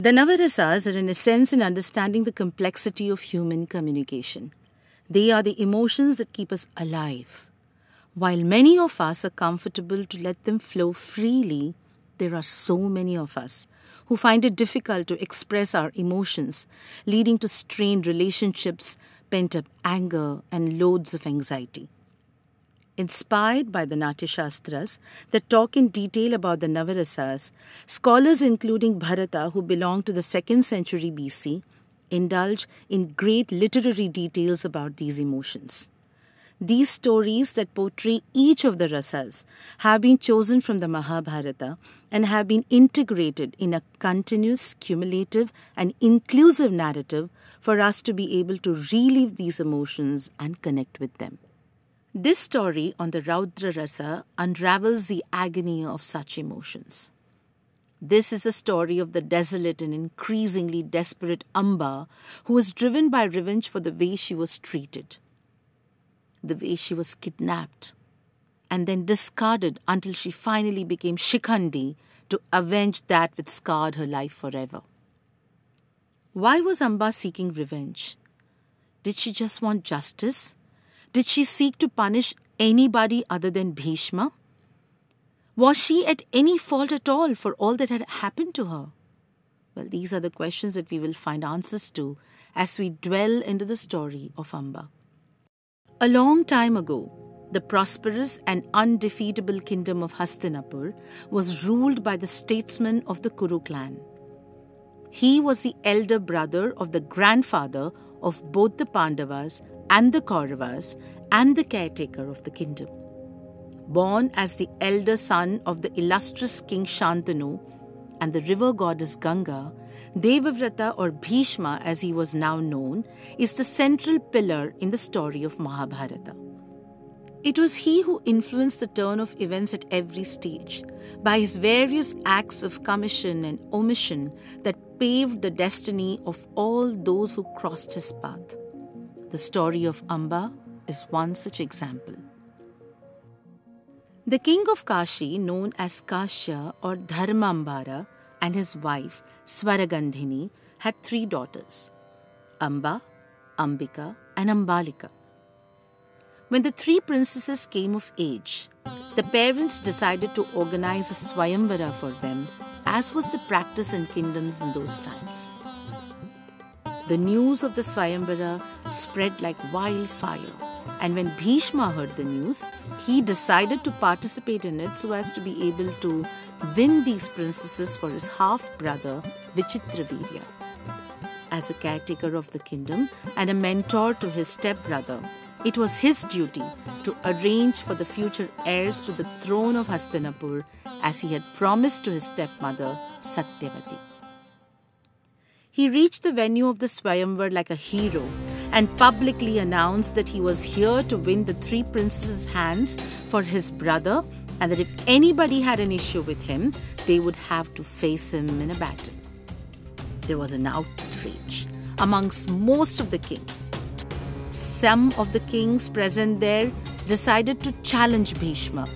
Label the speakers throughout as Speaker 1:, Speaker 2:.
Speaker 1: The Navarasas are an essence in understanding the complexity of human communication. They are the emotions that keep us alive. While many of us are comfortable to let them flow freely, there are so many of us who find it difficult to express our emotions, leading to strained relationships, pent up anger, and loads of anxiety. Inspired by the Natya Shastras that talk in detail about the Navarasas, scholars including Bharata, who belong to the 2nd century BC, indulge in great literary details about these emotions. These stories that portray each of the rasas have been chosen from the Mahabharata and have been integrated in a continuous, cumulative, and inclusive narrative for us to be able to relive these emotions and connect with them. This story on the Raudra Rasa unravels the agony of such emotions. This is a story of the desolate and increasingly desperate Amba who was driven by revenge for the way she was treated the way she was kidnapped and then discarded until she finally became Shikhandi to avenge that which scarred her life forever. Why was Amba seeking revenge? Did she just want justice? Did she seek to punish anybody other than Bhishma? Was she at any fault at all for all that had happened to her? Well, these are the questions that we will find answers to as we dwell into the story of Amba. A long time ago, the prosperous and undefeatable kingdom of Hastinapur was ruled by the statesman of the Kuru clan. He was the elder brother of the grandfather of both the Pandavas and the Kauravas and the caretaker of the kingdom. Born as the elder son of the illustrious King Shantanu and the river goddess Ganga, Devavrata or Bhishma as he was now known is the central pillar in the story of Mahabharata. It was he who influenced the turn of events at every stage by his various acts of commission and omission that paved the destiny of all those who crossed his path. The story of Amba is one such example. The king of Kashi, known as Kashya or Dharmambara, and his wife Swaragandhini had three daughters Amba, Ambika, and Ambalika. When the three princesses came of age, the parents decided to organize a Swayamvara for them, as was the practice in kingdoms in those times. The news of the Swayamvara spread like wildfire, and when Bhishma heard the news, he decided to participate in it so as to be able to win these princesses for his half brother Vichitravirya. As a caretaker of the kingdom and a mentor to his stepbrother, it was his duty to arrange for the future heirs to the throne of Hastinapur as he had promised to his stepmother Satyavati. He reached the venue of the Swayamvar like a hero and publicly announced that he was here to win the three princesses' hands for his brother and that if anybody had an issue with him, they would have to face him in a battle. There was an outrage amongst most of the kings. Some of the kings present there decided to challenge Bhishma,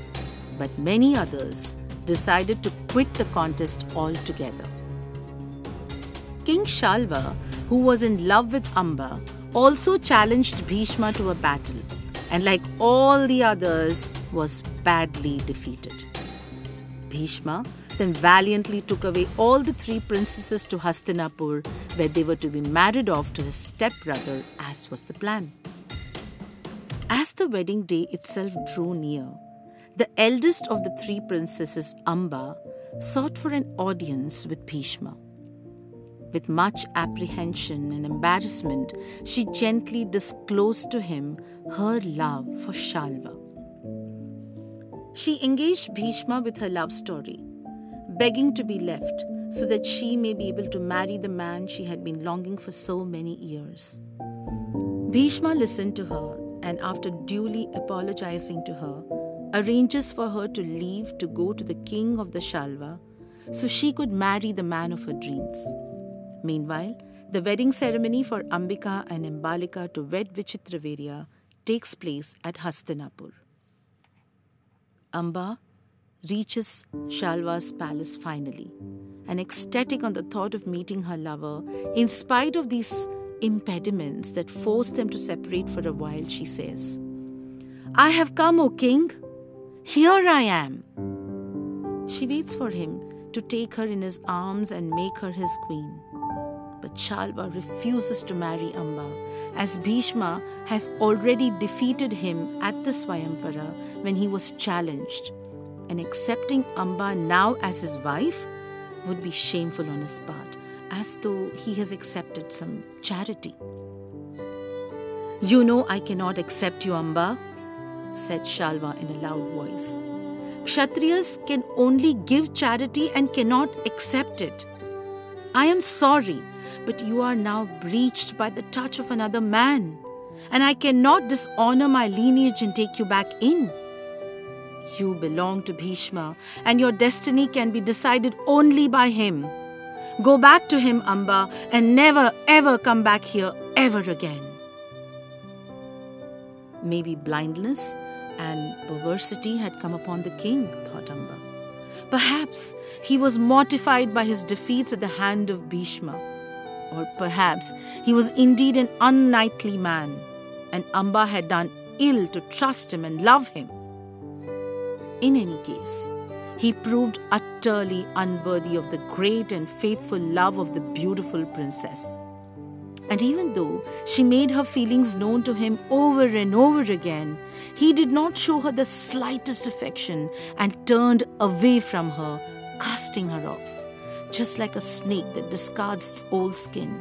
Speaker 1: but many others decided to quit the contest altogether. King Shalva, who was in love with Amba, also challenged Bhishma to a battle, and like all the others, was badly defeated. Bhishma then valiantly took away all the three princesses to Hastinapur, where they were to be married off to his stepbrother, as was the plan. As the wedding day itself drew near, the eldest of the three princesses, Amba, sought for an audience with Bhishma. With much apprehension and embarrassment, she gently disclosed to him her love for Shalva. She engaged Bhishma with her love story, begging to be left so that she may be able to marry the man she had been longing for so many years. Bhishma listened to her and, after duly apologizing to her, arranges for her to leave to go to the king of the Shalva so she could marry the man of her dreams. Meanwhile, the wedding ceremony for Ambika and Ambalika to wed Vichitravirya takes place at Hastinapur. Amba, reaches Shalva's palace finally, and ecstatic on the thought of meeting her lover, in spite of these impediments that force them to separate for a while, she says, I have come, O king. Here I am. She waits for him to take her in his arms and make her his queen. But Shalva refuses to marry Amba, as Bhishma has already defeated him at the Swayamvara when he was challenged. And accepting Amba now as his wife would be shameful on his part, as though he has accepted some charity. You know I cannot accept you, Amba, said Shalva in a loud voice. Kshatriyas can only give charity and cannot accept it. I am sorry but you are now breached by the touch of another man, and I cannot dishonor my lineage and take you back in. You belong to Bhishma, and your destiny can be decided only by him. Go back to him, Amba, and never ever come back here ever again. Maybe blindness and perversity had come upon the king, thought Amba. Perhaps he was mortified by his defeats at the hand of Bhishma or perhaps he was indeed an unknightly man, and Amba had done ill to trust him and love him. In any case, he proved utterly unworthy of the great and faithful love of the beautiful princess. And even though she made her feelings known to him over and over again, he did not show her the slightest affection and turned away from her, casting her off just like a snake that discards its old skin,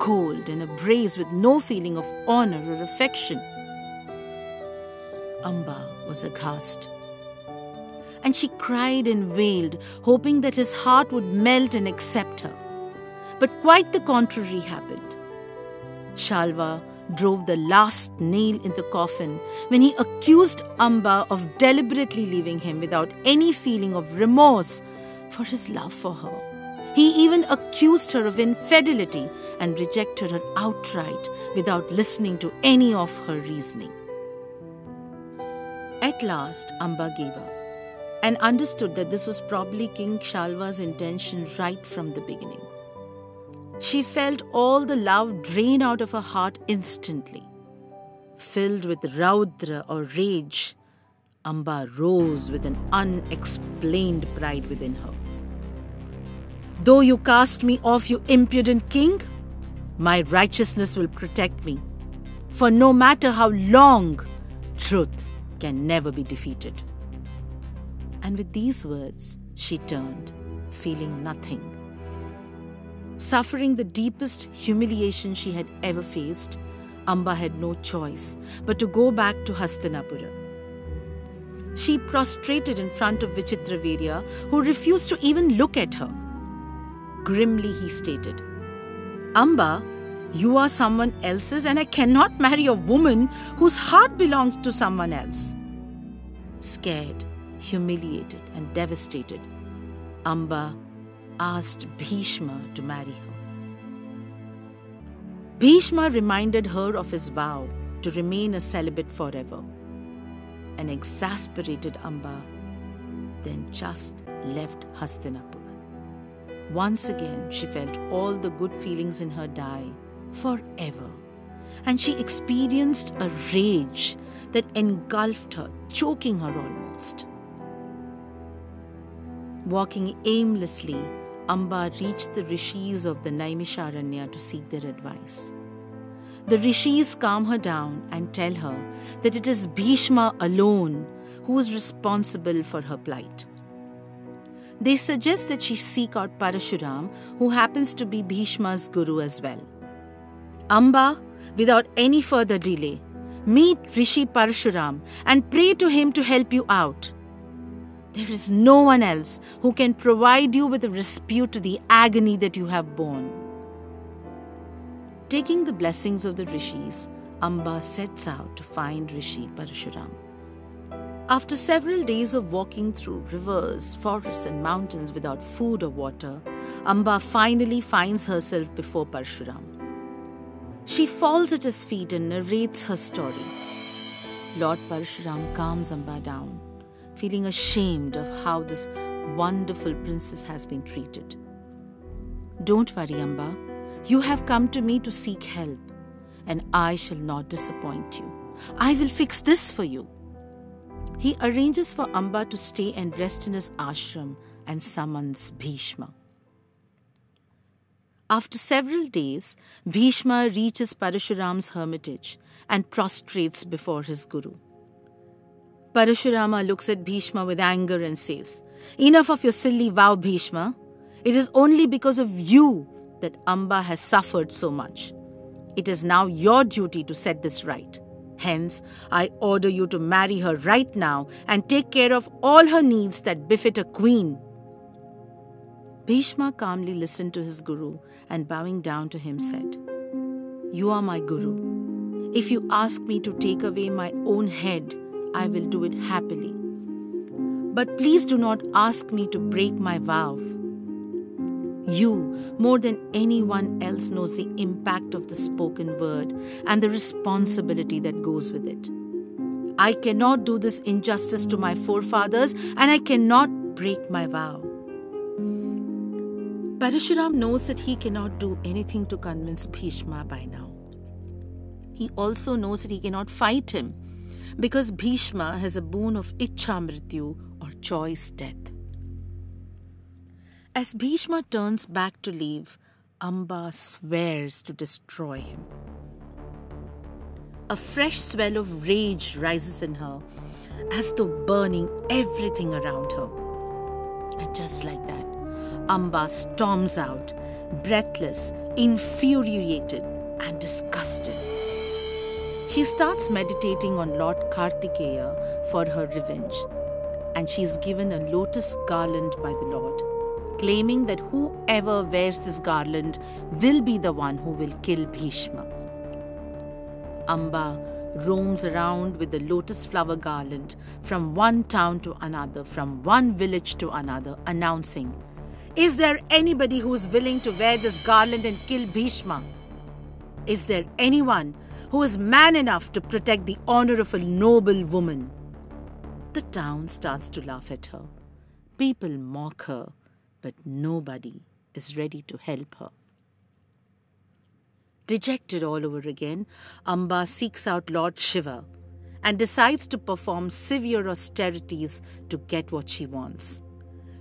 Speaker 1: cold and abrased with no feeling of honor or affection. Amba was aghast. And she cried and wailed, hoping that his heart would melt and accept her. But quite the contrary happened. Shalva drove the last nail in the coffin when he accused Amba of deliberately leaving him without any feeling of remorse for his love for her. He even accused her of infidelity and rejected her outright without listening to any of her reasoning. At last, Amba gave up and understood that this was probably King Shalva's intention right from the beginning. She felt all the love drain out of her heart instantly. Filled with raudra or rage, Amba rose with an unexplained pride within her. Though you cast me off, you impudent king, my righteousness will protect me. For no matter how long, truth can never be defeated. And with these words, she turned, feeling nothing. Suffering the deepest humiliation she had ever faced, Amba had no choice but to go back to Hastinapura. She prostrated in front of Vichitravirya, who refused to even look at her. Grimly, he stated, Amba, you are someone else's, and I cannot marry a woman whose heart belongs to someone else. Scared, humiliated, and devastated, Amba asked Bhishma to marry her. Bhishma reminded her of his vow to remain a celibate forever. An exasperated Amba then just left Hastinapur. Once again, she felt all the good feelings in her die forever. And she experienced a rage that engulfed her, choking her almost. Walking aimlessly, Amba reached the rishis of the Naimisharanya to seek their advice. The rishis calm her down and tell her that it is Bhishma alone who is responsible for her plight. They suggest that she seek out Parashuram, who happens to be Bhishma's guru as well. Amba, without any further delay, meet Rishi Parashuram and pray to him to help you out. There is no one else who can provide you with a respite to the agony that you have borne. Taking the blessings of the rishis, Amba sets out to find Rishi Parashuram. After several days of walking through rivers, forests, and mountains without food or water, Amba finally finds herself before Parshuram. She falls at his feet and narrates her story. Lord Parshuram calms Amba down, feeling ashamed of how this wonderful princess has been treated. Don't worry, Amba. You have come to me to seek help, and I shall not disappoint you. I will fix this for you. He arranges for Amba to stay and rest in his ashram and summons Bhishma. After several days, Bhishma reaches Parashuram's hermitage and prostrates before his guru. Parashurama looks at Bhishma with anger and says, Enough of your silly vow, Bhishma. It is only because of you that Amba has suffered so much. It is now your duty to set this right. Hence, I order you to marry her right now and take care of all her needs that befit a queen. Bhishma calmly listened to his guru and bowing down to him said, You are my guru. If you ask me to take away my own head, I will do it happily. But please do not ask me to break my vow. You, more than anyone else, knows the impact of the spoken word and the responsibility that goes with it. I cannot do this injustice to my forefathers and I cannot break my vow. Parashuram knows that he cannot do anything to convince Bhishma by now. He also knows that he cannot fight him because Bhishma has a boon of Ichha or choice death. As Bhishma turns back to leave, Amba swears to destroy him. A fresh swell of rage rises in her, as though burning everything around her. And just like that, Amba storms out, breathless, infuriated, and disgusted. She starts meditating on Lord Kartikeya for her revenge, and she is given a lotus garland by the Lord, claiming that whoever wears this garland will be the one who will kill Bhishma. Amba roams around with the lotus flower garland from one town to another, from one village to another, announcing, Is there anybody who is willing to wear this garland and kill Bhishma? Is there anyone who is man enough to protect the honor of a noble woman. The town starts to laugh at her. People mock her, but nobody is ready to help her. Dejected all over again, Amba seeks out Lord Shiva and decides to perform severe austerities to get what she wants.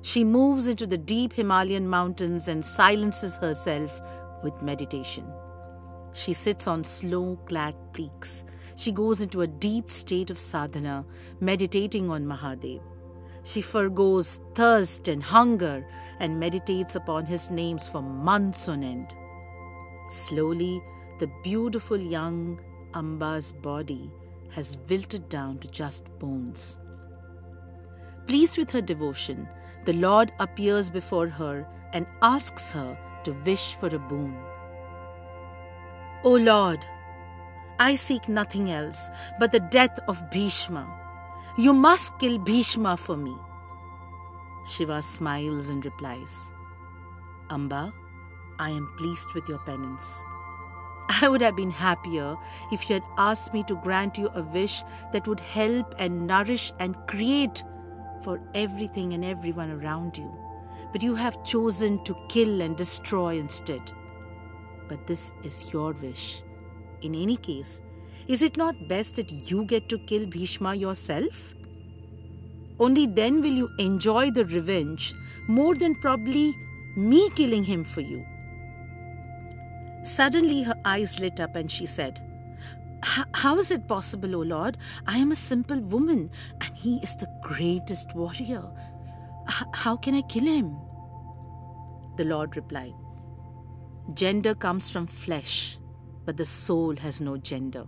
Speaker 1: She moves into the deep Himalayan mountains and silences herself with meditation. She sits on snow clad peaks. She goes into a deep state of sadhana, meditating on Mahadev. She forgoes thirst and hunger and meditates upon his names for months on end. Slowly, the beautiful young Amba's body has wilted down to just bones. Pleased with her devotion, the Lord appears before her and asks her to wish for a boon. O Lord, I seek nothing else but the death of Bhishma. You must kill Bhishma for me. Shiva smiles and replies, Amba, I am pleased with your penance. I would have been happier if you had asked me to grant you a wish that would help and nourish and create for everything and everyone around you. But you have chosen to kill and destroy instead but this is your wish. In any case, is it not best that you get to kill Bhishma yourself? Only then will you enjoy the revenge more than probably me killing him for you. Suddenly her eyes lit up and she said, How is it possible, O Lord? I am a simple woman and he is the greatest warrior. H- how can I kill him? The Lord replied, Gender comes from flesh, but the soul has no gender.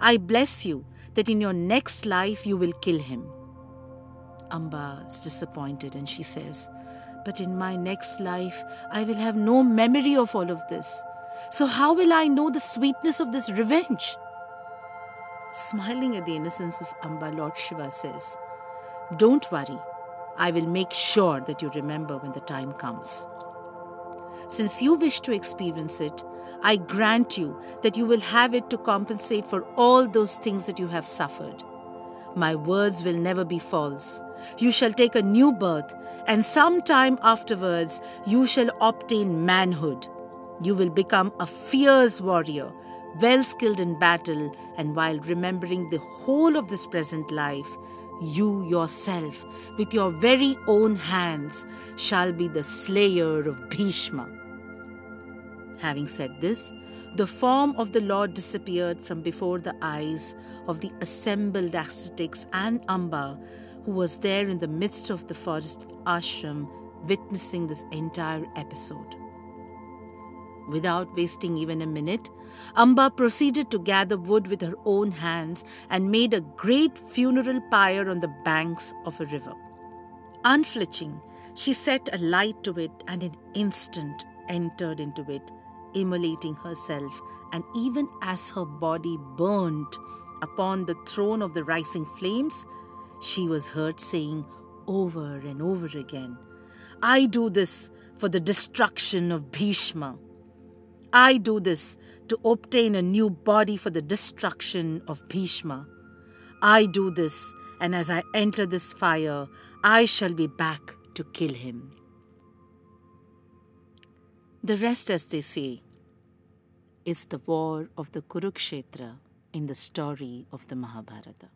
Speaker 1: I bless you that in your next life you will kill him. Amba is disappointed and she says, But in my next life I will have no memory of all of this. So how will I know the sweetness of this revenge? Smiling at the innocence of Amba, Lord Shiva says, Don't worry, I will make sure that you remember when the time comes. Since you wish to experience it, I grant you that you will have it to compensate for all those things that you have suffered. My words will never be false. You shall take a new birth, and some time afterwards you shall obtain manhood. You will become a fierce warrior, well skilled in battle, and while remembering the whole of this present life, you yourself, with your very own hands, shall be the slayer of Bhishma. Having said this, the form of the Lord disappeared from before the eyes of the assembled ascetics and Amba, who was there in the midst of the forest ashram witnessing this entire episode. Without wasting even a minute, Amba proceeded to gather wood with her own hands and made a great funeral pyre on the banks of a river. Unflinching, she set a light to it and in an instant entered into it, immolating herself, and even as her body burned upon the throne of the rising flames, she was heard saying over and over again, I do this for the destruction of Bhishma. I do this to obtain a new body for the destruction of Bhishma. I do this, and as I enter this fire, I shall be back to kill him. The rest, as they say, is the war of the Kurukshetra in the story of the Mahabharata.